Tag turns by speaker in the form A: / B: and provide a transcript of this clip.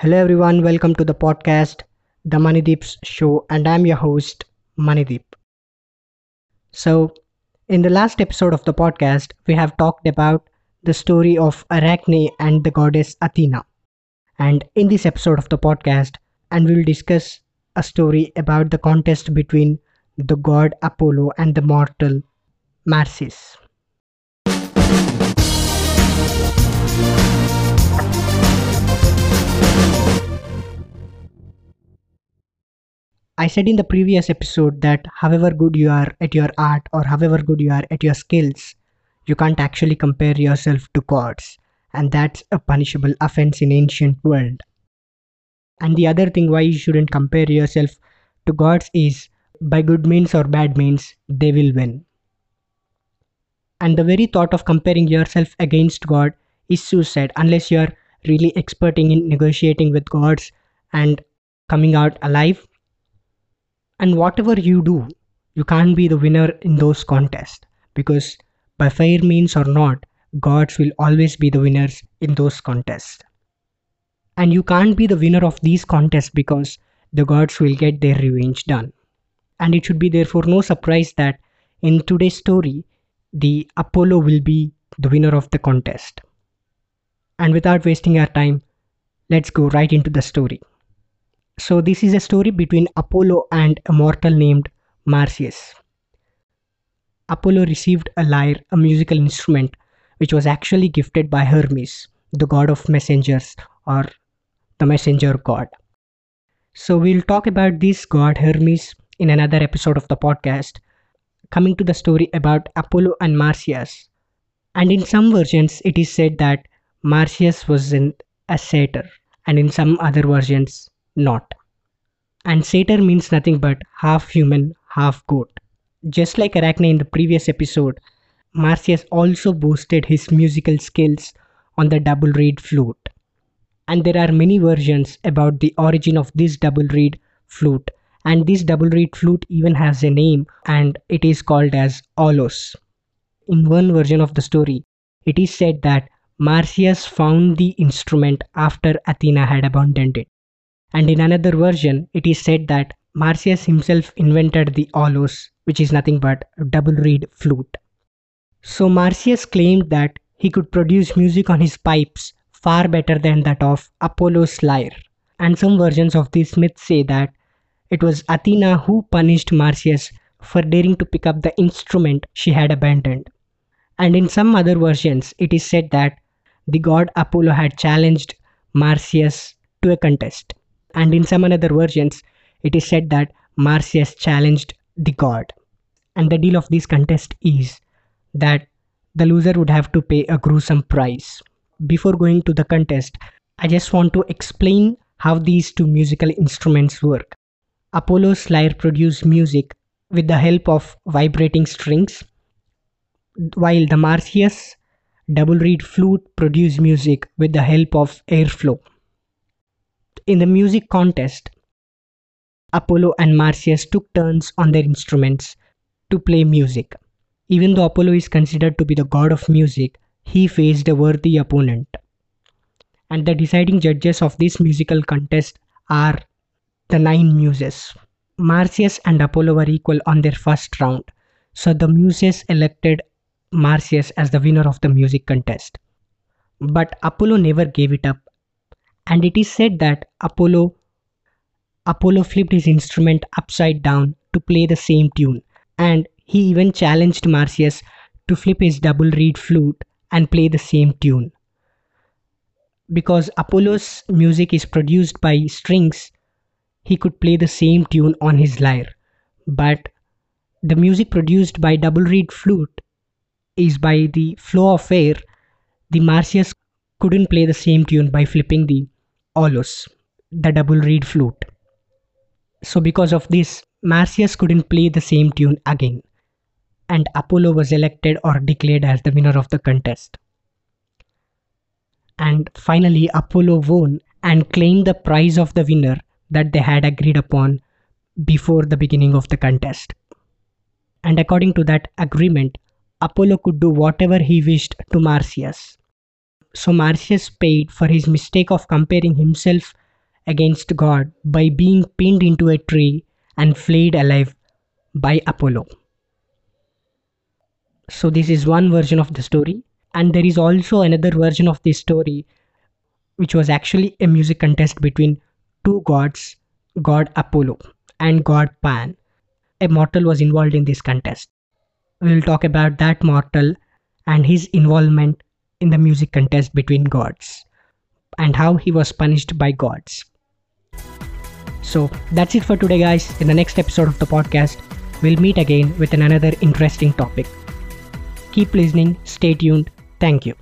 A: Hello everyone, welcome to the podcast, The Manideep's Show, and I'm your host, Manideep. So, in the last episode of the podcast, we have talked about the story of Arachne and the goddess Athena. And in this episode of the podcast, and we'll discuss a story about the contest between the god Apollo and the mortal Marsyas. I said in the previous episode that however good you are at your art or however good you are at your skills, you can't actually compare yourself to gods, and that's a punishable offense in ancient world. And the other thing why you shouldn't compare yourself to gods is by good means or bad means they will win. And the very thought of comparing yourself against God is suicide unless you are really experting in negotiating with gods and coming out alive and whatever you do you can't be the winner in those contests. Because by fair means or not gods will always be the winners in those contests. And you can't be the winner of these contests because the gods will get their revenge done. And it should be therefore no surprise that in today's story the apollo will be the winner of the contest. And without wasting our time let's go right into the story so this is a story between Apollo and a mortal named Marsyas. Apollo received a lyre, a musical instrument, which was actually gifted by Hermes, the god of messengers or the messenger god. So we'll talk about this god Hermes in another episode of the podcast. Coming to the story about Apollo and Marsyas. And in some versions it is said that Marsyas was in a satyr and in some other versions not. And satyr means nothing but half human, half goat. Just like Arachne in the previous episode, Marsyas also boasted his musical skills on the double reed flute. And there are many versions about the origin of this double reed flute. And this double reed flute even has a name and it is called as Aulos. In one version of the story, it is said that Marsyas found the instrument after Athena had abandoned it and in another version it is said that Marsyas himself invented the aulos, which is nothing but a double reed flute. So Marsyas claimed that he could produce music on his pipes far better than that of Apollo's lyre. And some versions of this myth say that it was Athena who punished Marsyas for daring to pick up the instrument she had abandoned. And in some other versions, it is said that the god Apollo had challenged Marsyas to a contest and in some other versions it is said that Marsyas challenged the god. And the deal of this contest is that the loser would have to pay a gruesome price. Before going to the contest, I just want to explain how these two musical instruments work. Apollo's lyre produced music with the help of vibrating strings, while the Marsyas double reed flute produced music with the help of airflow. In the music contest, Apollo and Marsyas took turns on their instruments to play music. Even though Apollo is considered to be the god of music, he faced a worthy opponent. And the deciding judges of this musical contest are the nine muses. Marsyas and Apollo were equal on their first round, so the muses elected Marsyas as the winner of the music contest. But Apollo never gave it up and it is said that Apollo Apollo flipped his instrument upside down to play the same tune and he even challenged Marsyas to flip his double reed flute and play the same tune. Because Apollo's music is produced by strings, he could play the same tune on his lyre. But the music produced by double reed flute is by the flow of air. The Marsyas couldn't play the same tune by flipping the Aulos, the double reed flute. So because of this, Marsyas couldn't play the same tune again, and Apollo was elected or declared as the winner of the contest. And finally, Apollo won and claimed the prize of the winner that they had agreed upon before the beginning of the contest. And according to that agreement, Apollo could do whatever he wished to Marsyas so Marsyas paid for his mistake of comparing himself against God by being pinned into a tree and flayed alive by Apollo. So, this is one version of the story, and there is also another version of this story, which was actually a music contest between two gods, God Apollo and God Pan. A mortal was involved in this contest. We will talk about that mortal and his involvement in the music contest between gods and how he was punished by gods. So that's it for today, guys. In the next episode of the podcast, we'll meet again with another interesting topic. Keep listening, stay tuned. Thank you.